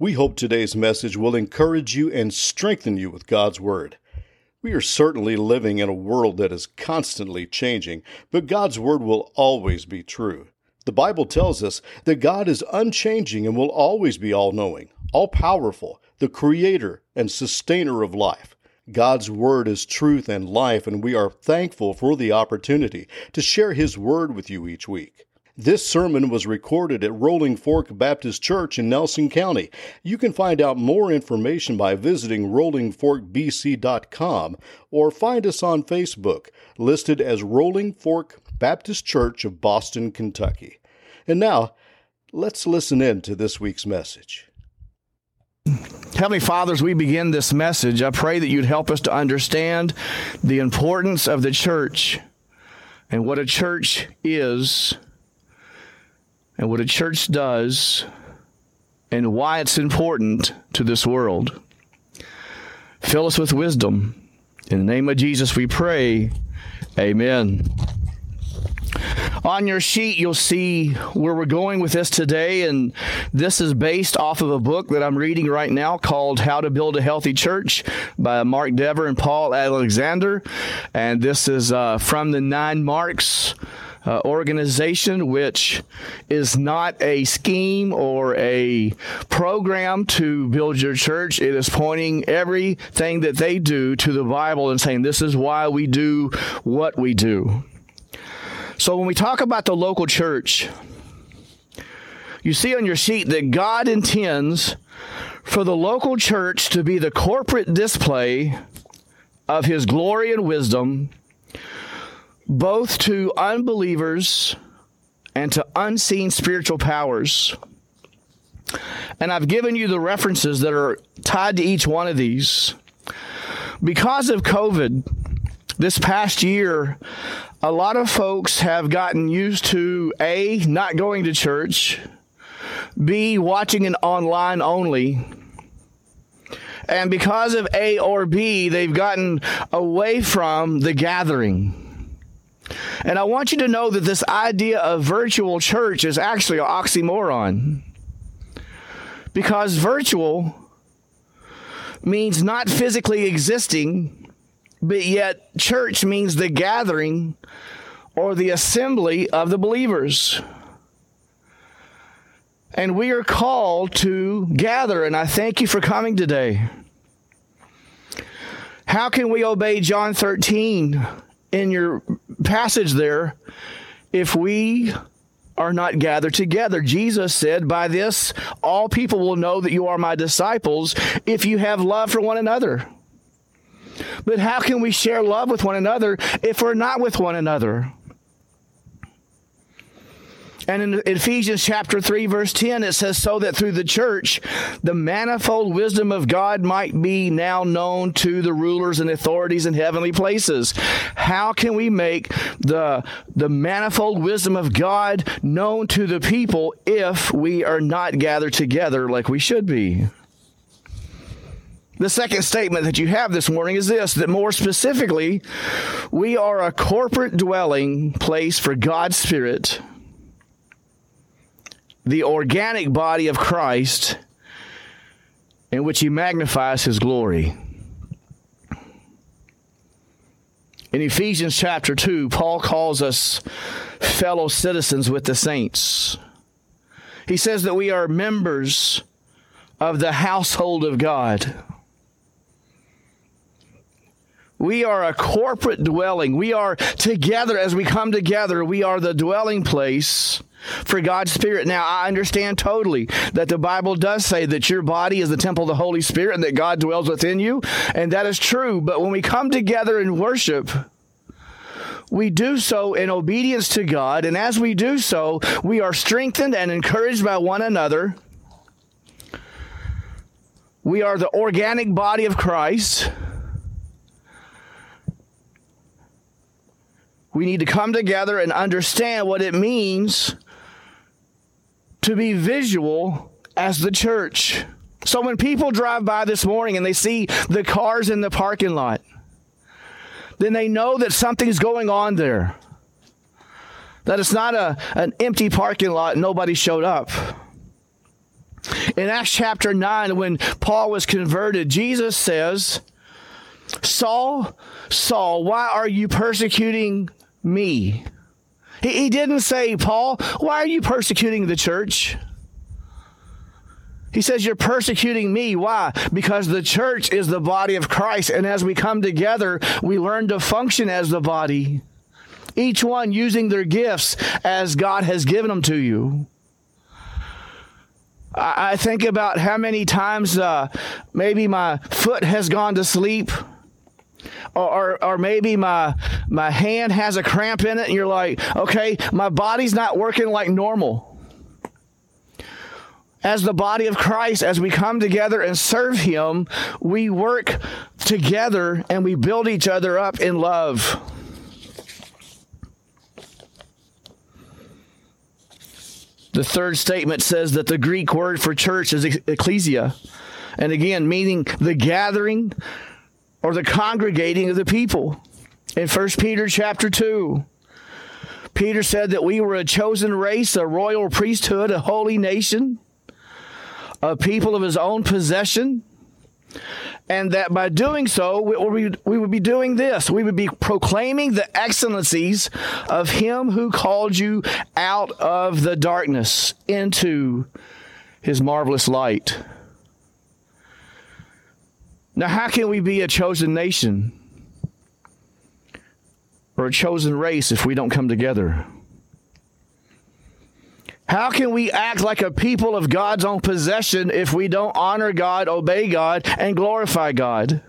We hope today's message will encourage you and strengthen you with God's Word. We are certainly living in a world that is constantly changing, but God's Word will always be true. The Bible tells us that God is unchanging and will always be all knowing, all powerful, the creator and sustainer of life. God's Word is truth and life, and we are thankful for the opportunity to share His Word with you each week. This sermon was recorded at Rolling Fork Baptist Church in Nelson County. You can find out more information by visiting rollingforkbc.com or find us on Facebook, listed as Rolling Fork Baptist Church of Boston, Kentucky. And now, let's listen in to this week's message. Heavenly Father, as we begin this message, I pray that you'd help us to understand the importance of the church and what a church is and what a church does and why it's important to this world. Fill us with wisdom. In the name of Jesus we pray. Amen. On your sheet, you'll see where we're going with this today, and this is based off of a book that I'm reading right now called How to Build a Healthy Church by Mark Dever and Paul Alexander. And this is uh, from the Nine Marks uh, organization, which is not a scheme or a program to build your church. It is pointing everything that they do to the Bible and saying, this is why we do what we do. So when we talk about the local church, you see on your sheet that God intends for the local church to be the corporate display of his glory and wisdom both to unbelievers and to unseen spiritual powers. And I've given you the references that are tied to each one of these. Because of COVID, this past year, a lot of folks have gotten used to A, not going to church, B, watching it online only. And because of A or B, they've gotten away from the gathering. And I want you to know that this idea of virtual church is actually an oxymoron. Because virtual means not physically existing, but yet church means the gathering or the assembly of the believers. And we are called to gather, and I thank you for coming today. How can we obey John 13 in your passage there, if we are not gathered together. Jesus said, By this, all people will know that you are my disciples if you have love for one another. But how can we share love with one another if we're not with one another? And in Ephesians chapter 3, verse 10, it says, So that through the church, the manifold wisdom of God might be now known to the rulers and authorities in heavenly places. How can we make the, the manifold wisdom of God known to the people if we are not gathered together like we should be? The second statement that you have this morning is this that more specifically, we are a corporate dwelling place for God's Spirit the organic body of Christ in which he magnifies his glory. In Ephesians chapter 2, Paul calls us fellow citizens with the saints. He says that we are members of the household of God. We are a corporate dwelling. We are together as we come together. We are the dwelling place for God's Spirit. Now, I understand totally that the Bible does say that your body is the temple of the Holy Spirit and that God dwells within you, and that is true. But when we come together in worship, we do so in obedience to God, and as we do so, we are strengthened and encouraged by one another. We are the organic body of Christ. We need to come together and understand what it means to be visual as the church. So when people drive by this morning and they see the cars in the parking lot, then they know that something's going on there. That it's not a, an empty parking lot, nobody showed up. In Acts chapter 9, when Paul was converted, Jesus says, Saul, Saul, why are you persecuting me? He, he didn't say, Paul, why are you persecuting the church? He says, You're persecuting me. Why? Because the church is the body of Christ. And as we come together, we learn to function as the body, each one using their gifts as God has given them to you. I, I think about how many times uh, maybe my foot has gone to sleep. Or, or, or, maybe my my hand has a cramp in it and you're like okay my body's not working like normal as the body of Christ, as we come together and serve Him, we work together and we build each other up in love. The third statement says that the Greek word for church is ecclesia. And again, meaning the gathering or the congregating of the people. In 1 Peter chapter 2, Peter said that we were a chosen race, a royal priesthood, a holy nation a people of his own possession, and that by doing so, we, we would be doing this. We would be proclaiming the excellencies of him who called you out of the darkness into his marvelous light. Now, how can we be a chosen nation or a chosen race if we don't come together? How can we act like a people of God's own possession if we don't honor God, obey God, and glorify God?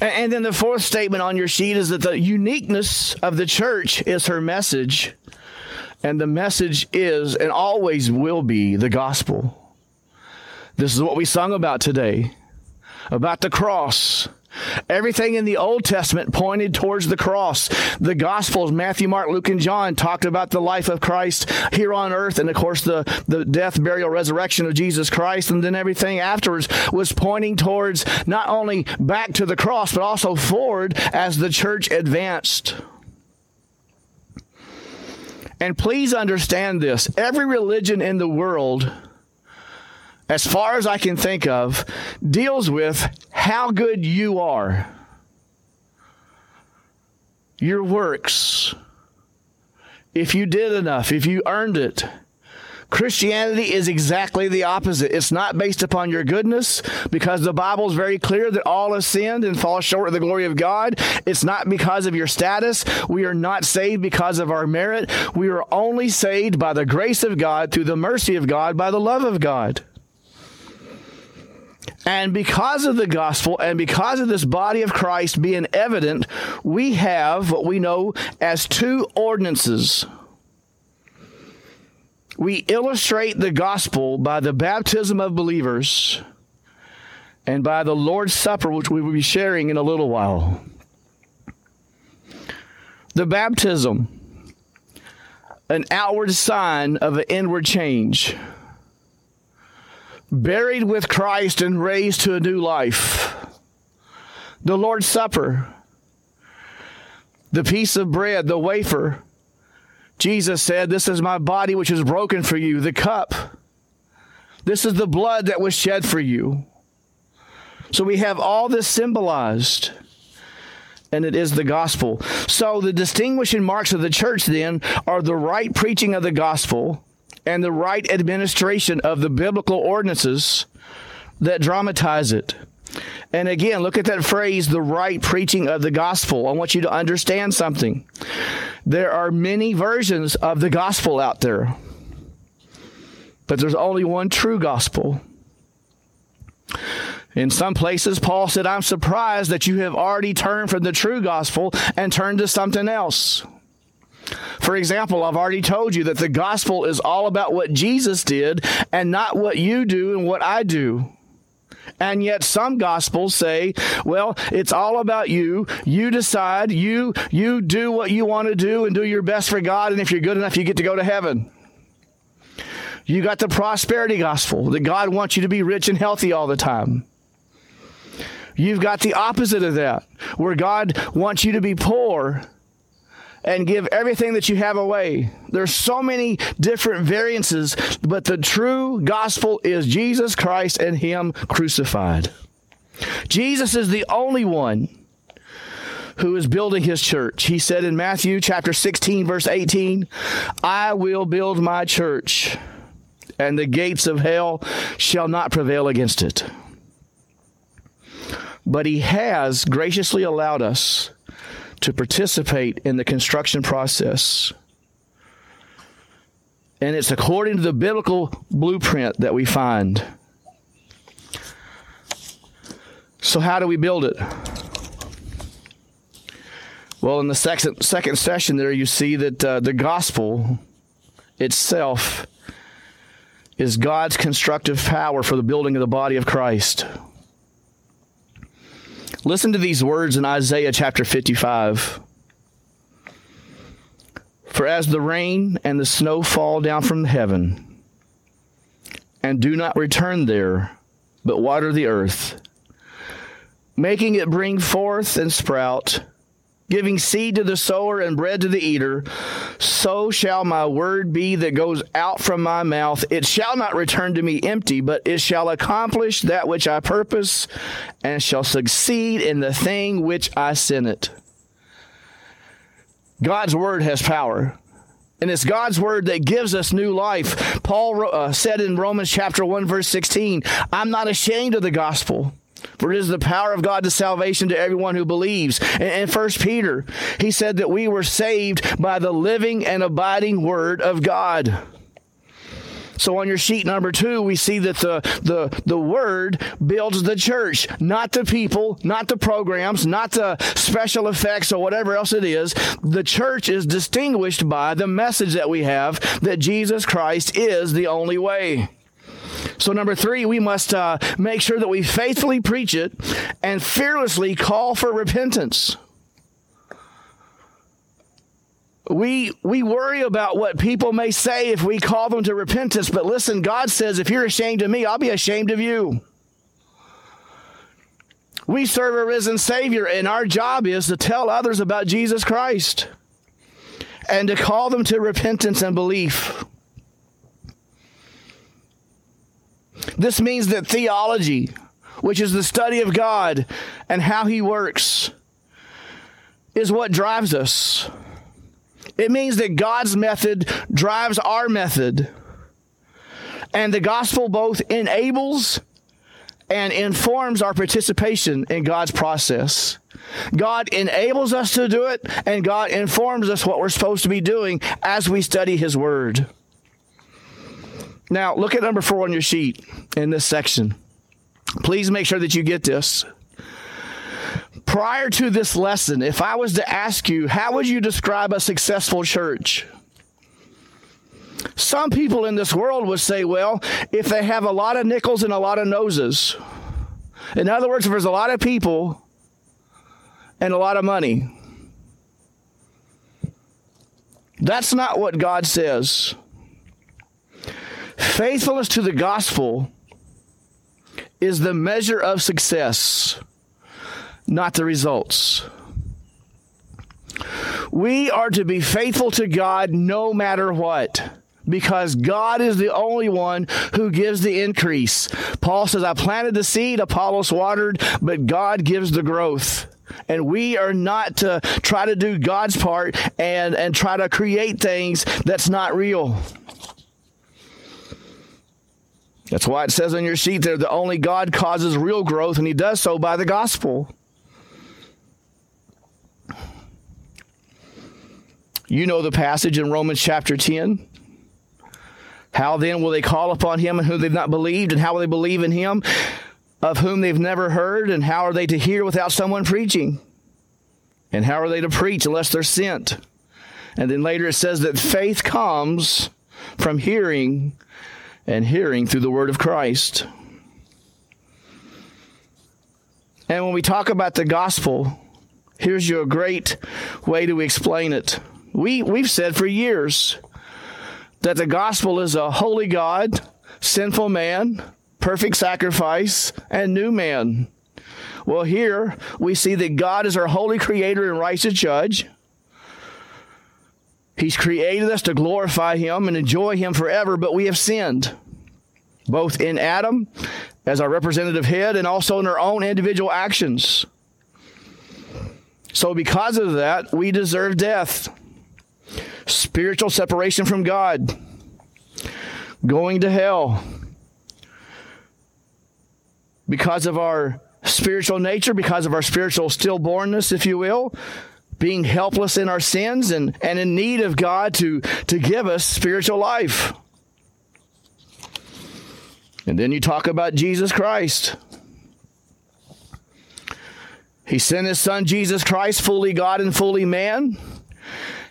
And then the fourth statement on your sheet is that the uniqueness of the church is her message. And the message is and always will be the gospel. This is what we sung about today about the cross Everything in the Old Testament pointed towards the cross. The Gospels, Matthew, Mark, Luke, and John, talked about the life of Christ here on earth and, of course, the, the death, burial, resurrection of Jesus Christ. And then everything afterwards was pointing towards not only back to the cross, but also forward as the church advanced. And please understand this every religion in the world as far as I can think of, deals with how good you are, your works, if you did enough, if you earned it. Christianity is exactly the opposite. It's not based upon your goodness because the Bible is very clear that all have sinned and fall short of the glory of God. It's not because of your status. We are not saved because of our merit. We are only saved by the grace of God, through the mercy of God, by the love of God. And because of the gospel and because of this body of Christ being evident, we have what we know as two ordinances. We illustrate the gospel by the baptism of believers and by the Lord's Supper, which we will be sharing in a little while. The baptism, an outward sign of an inward change buried with Christ and raised to a new life. The Lord's Supper, the piece of bread, the wafer. Jesus said, This is my body which is broken for you, the cup. This is the blood that was shed for you. So we have all this symbolized, and it is the gospel. So the distinguishing marks of the church then are the right preaching of the gospel and the right administration of the biblical ordinances that dramatize it. And again, look at that phrase, the right preaching of the gospel. I want you to understand something. There are many versions of the gospel out there, but there's only one true gospel. In some places, Paul said, I'm surprised that you have already turned from the true gospel and turned to something else. For example, I've already told you that the gospel is all about what Jesus did and not what you do and what I do. And yet some gospels say, well, it's all about you. You decide, you you do what you want to do and do your best for God and if you're good enough you get to go to heaven. You got the prosperity gospel that God wants you to be rich and healthy all the time. You've got the opposite of that, where God wants you to be poor and give everything that you have away. There's so many different variances, but the true gospel is Jesus Christ and Him crucified. Jesus is the only one who is building his church. He said in Matthew chapter 16, verse 18, I will build my church, and the gates of hell shall not prevail against it. But he has graciously allowed us to participate in the construction process. And it's according to the biblical blueprint that we find. So, how do we build it? Well, in the second, second session, there you see that uh, the gospel itself is God's constructive power for the building of the body of Christ. Listen to these words in Isaiah chapter 55. For as the rain and the snow fall down from heaven, and do not return there, but water the earth, making it bring forth and sprout, giving seed to the sower and bread to the eater, so shall my word be that goes out from my mouth. It shall not return to me empty, but it shall accomplish that which I purpose and shall succeed in the thing which I sent it. God's word has power. And it's God's word that gives us new life. Paul uh, said in Romans chapter 1 verse 16, I'm not ashamed of the gospel for it is the power of God to salvation to everyone who believes. In First Peter, he said that we were saved by the living and abiding Word of God. So on your sheet number two, we see that the, the, the word builds the church, not the people, not the programs, not the special effects or whatever else it is. The church is distinguished by the message that we have that Jesus Christ is the only way. So, number three, we must uh, make sure that we faithfully preach it and fearlessly call for repentance. We, we worry about what people may say if we call them to repentance, but listen, God says, if you're ashamed of me, I'll be ashamed of you. We serve a risen Savior, and our job is to tell others about Jesus Christ and to call them to repentance and belief. This means that theology, which is the study of God and how He works, is what drives us. It means that God's method drives our method. And the gospel both enables and informs our participation in God's process. God enables us to do it, and God informs us what we're supposed to be doing as we study His Word. Now, look at number four on your sheet in this section. Please make sure that you get this. Prior to this lesson, if I was to ask you, how would you describe a successful church? Some people in this world would say, well, if they have a lot of nickels and a lot of noses. In other words, if there's a lot of people and a lot of money. That's not what God says. Faithfulness to the gospel is the measure of success, not the results. We are to be faithful to God no matter what because God is the only one who gives the increase. Paul says, I planted the seed, Apollos watered, but God gives the growth. And we are not to try to do God's part and, and try to create things that's not real. That's why it says on your sheet there that only God causes real growth, and He does so by the gospel. You know the passage in Romans chapter 10. How then will they call upon him in whom they've not believed? And how will they believe in him of whom they've never heard? And how are they to hear without someone preaching? And how are they to preach unless they're sent? And then later it says that faith comes from hearing, and hearing through the word of Christ. And when we talk about the gospel, here's your great way to explain it. We, we've said for years that the gospel is a holy God, sinful man, perfect sacrifice, and new man. Well, here we see that God is our holy creator and righteous judge. He's created us to glorify Him and enjoy Him forever, but we have sinned, both in Adam as our representative head and also in our own individual actions. So, because of that, we deserve death, spiritual separation from God, going to hell. Because of our spiritual nature, because of our spiritual stillbornness, if you will, being helpless in our sins and, and in need of God to, to give us spiritual life. And then you talk about Jesus Christ. He sent his son Jesus Christ, fully God and fully man,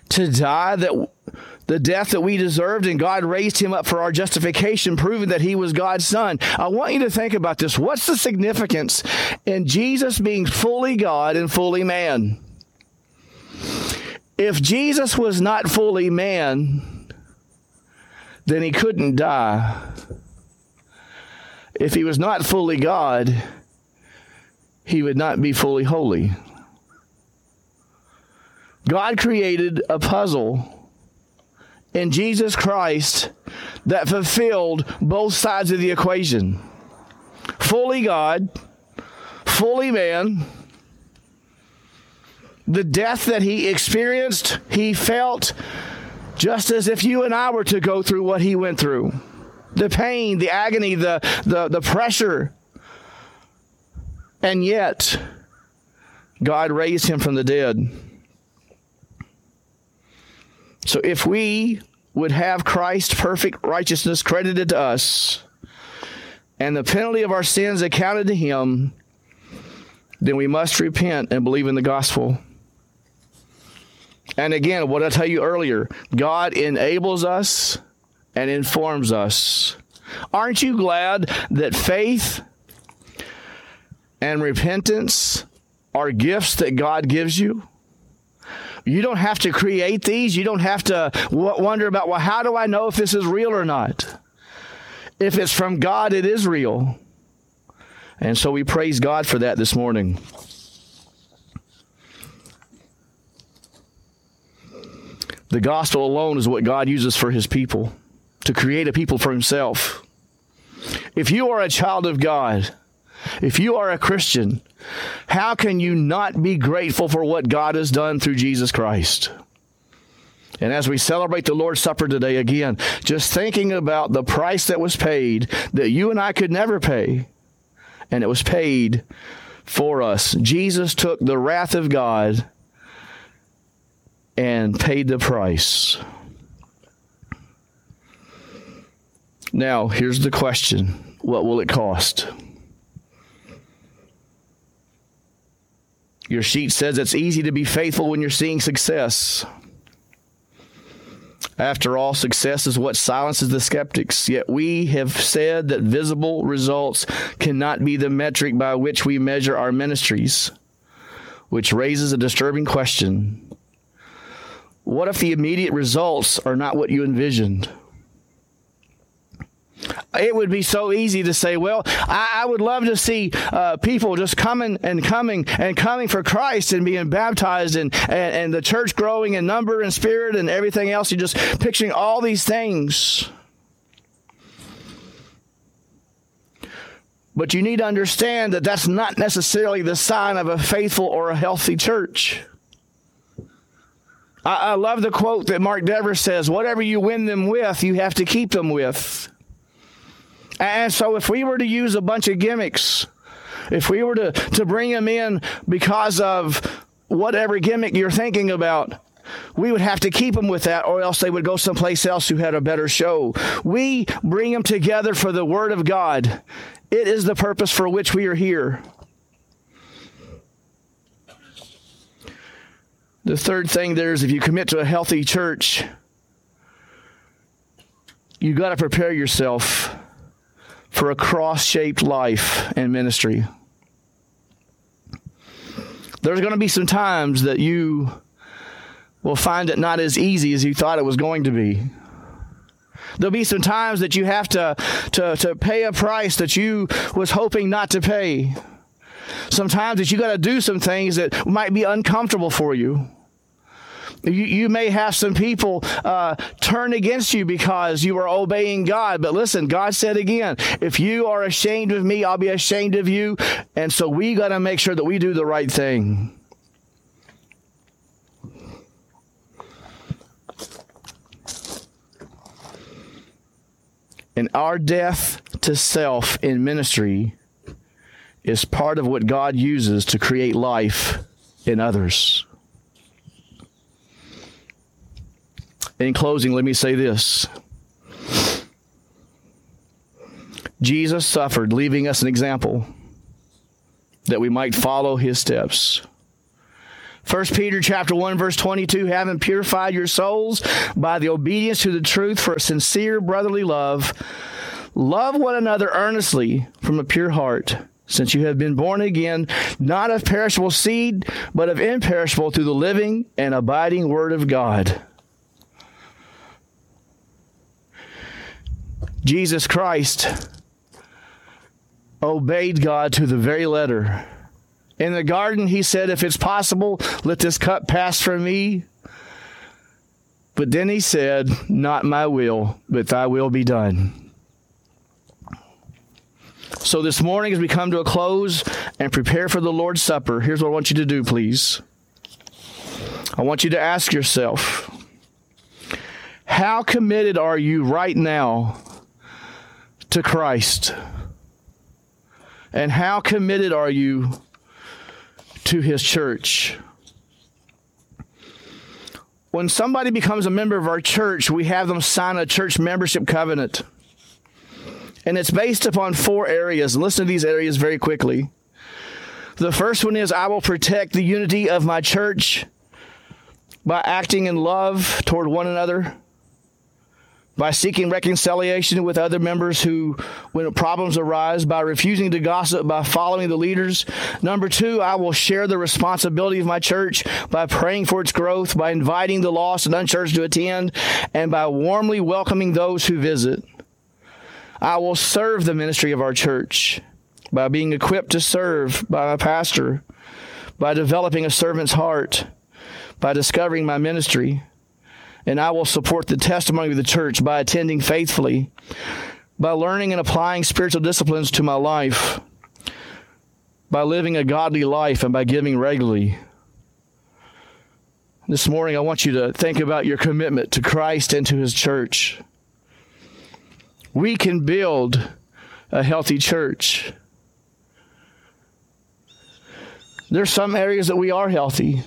to die that the death that we deserved, and God raised him up for our justification, proving that he was God's son. I want you to think about this. What's the significance in Jesus being fully God and fully man? If Jesus was not fully man, then he couldn't die. If he was not fully God, he would not be fully holy. God created a puzzle in Jesus Christ that fulfilled both sides of the equation fully God, fully man. The death that he experienced, he felt just as if you and I were to go through what he went through the pain, the agony, the, the, the pressure. And yet, God raised him from the dead. So if we would have Christ's perfect righteousness credited to us and the penalty of our sins accounted to him, then we must repent and believe in the gospel. And again, what I tell you earlier, God enables us and informs us. Aren't you glad that faith and repentance are gifts that God gives you? You don't have to create these. You don't have to wonder about, well, how do I know if this is real or not? If it's from God, it is real. And so we praise God for that this morning. The gospel alone is what God uses for his people to create a people for himself. If you are a child of God, if you are a Christian, how can you not be grateful for what God has done through Jesus Christ? And as we celebrate the Lord's Supper today, again, just thinking about the price that was paid that you and I could never pay, and it was paid for us. Jesus took the wrath of God and paid the price. Now, here's the question What will it cost? Your sheet says it's easy to be faithful when you're seeing success. After all, success is what silences the skeptics. Yet we have said that visible results cannot be the metric by which we measure our ministries, which raises a disturbing question. What if the immediate results are not what you envisioned? it would be so easy to say, well, I, I would love to see uh, people just coming and coming and coming for Christ and being baptized and, and, and the church growing in number and spirit and everything else. You're just picturing all these things. But you need to understand that that's not necessarily the sign of a faithful or a healthy church. I, I love the quote that Mark Dever says whatever you win them with, you have to keep them with. And so if we were to use a bunch of gimmicks, if we were to, to bring them in because of whatever gimmick you're thinking about, we would have to keep them with that, or else they would go someplace else who had a better show. We bring them together for the Word of God. It is the purpose for which we are here. The third thing there is if you commit to a healthy church, you got to prepare yourself for a cross shaped life and ministry. There's going to be some times that you will find it not as easy as you thought it was going to be. There'll be some times that you have to, to, to pay a price that you was hoping not to pay. Sometimes that you got to do some things that might be uncomfortable for you. You, you may have some people uh, turn against you because you are obeying God. But listen, God said again, if you are ashamed of me, I'll be ashamed of you. And so we got to make sure that we do the right thing. And our death to self in ministry is part of what God uses to create life in others. In closing, let me say this Jesus suffered, leaving us an example that we might follow his steps. 1 Peter chapter 1 verse 22 having purified your souls by the obedience to the truth for a sincere brotherly love love one another earnestly from a pure heart since you have been born again not of perishable seed but of imperishable through the living and abiding word of God Jesus Christ obeyed God to the very letter in the garden, he said, If it's possible, let this cup pass from me. But then he said, Not my will, but thy will be done. So this morning, as we come to a close and prepare for the Lord's Supper, here's what I want you to do, please. I want you to ask yourself, how committed are you right now to Christ? And how committed are you to his church. When somebody becomes a member of our church, we have them sign a church membership covenant. And it's based upon four areas. Listen to these areas very quickly. The first one is I will protect the unity of my church by acting in love toward one another by seeking reconciliation with other members who, when problems arise, by refusing to gossip, by following the leaders. Number two, I will share the responsibility of my church by praying for its growth, by inviting the lost and unchurched to attend, and by warmly welcoming those who visit. I will serve the ministry of our church by being equipped to serve by my pastor, by developing a servant's heart, by discovering my ministry and I will support the testimony of the church by attending faithfully, by learning and applying spiritual disciplines to my life, by living a godly life, and by giving regularly. This morning, I want you to think about your commitment to Christ and to His church. We can build a healthy church. There's some areas that we are healthy,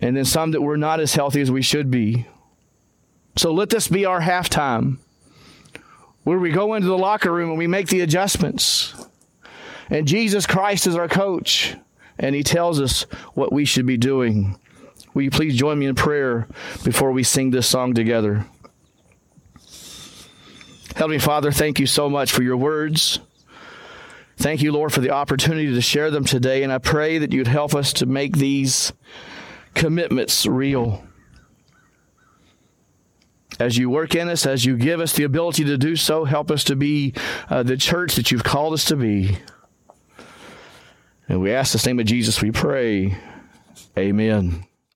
and then some that we're not as healthy as we should be. So let this be our halftime where we go into the locker room and we make the adjustments. And Jesus Christ is our coach, and he tells us what we should be doing. Will you please join me in prayer before we sing this song together? Heavenly Father, thank you so much for your words. Thank you, Lord, for the opportunity to share them today. And I pray that you'd help us to make these commitments real as you work in us, as you give us the ability to do so, help us to be uh, the church that you've called us to be. And we ask the name of Jesus, we pray. Amen.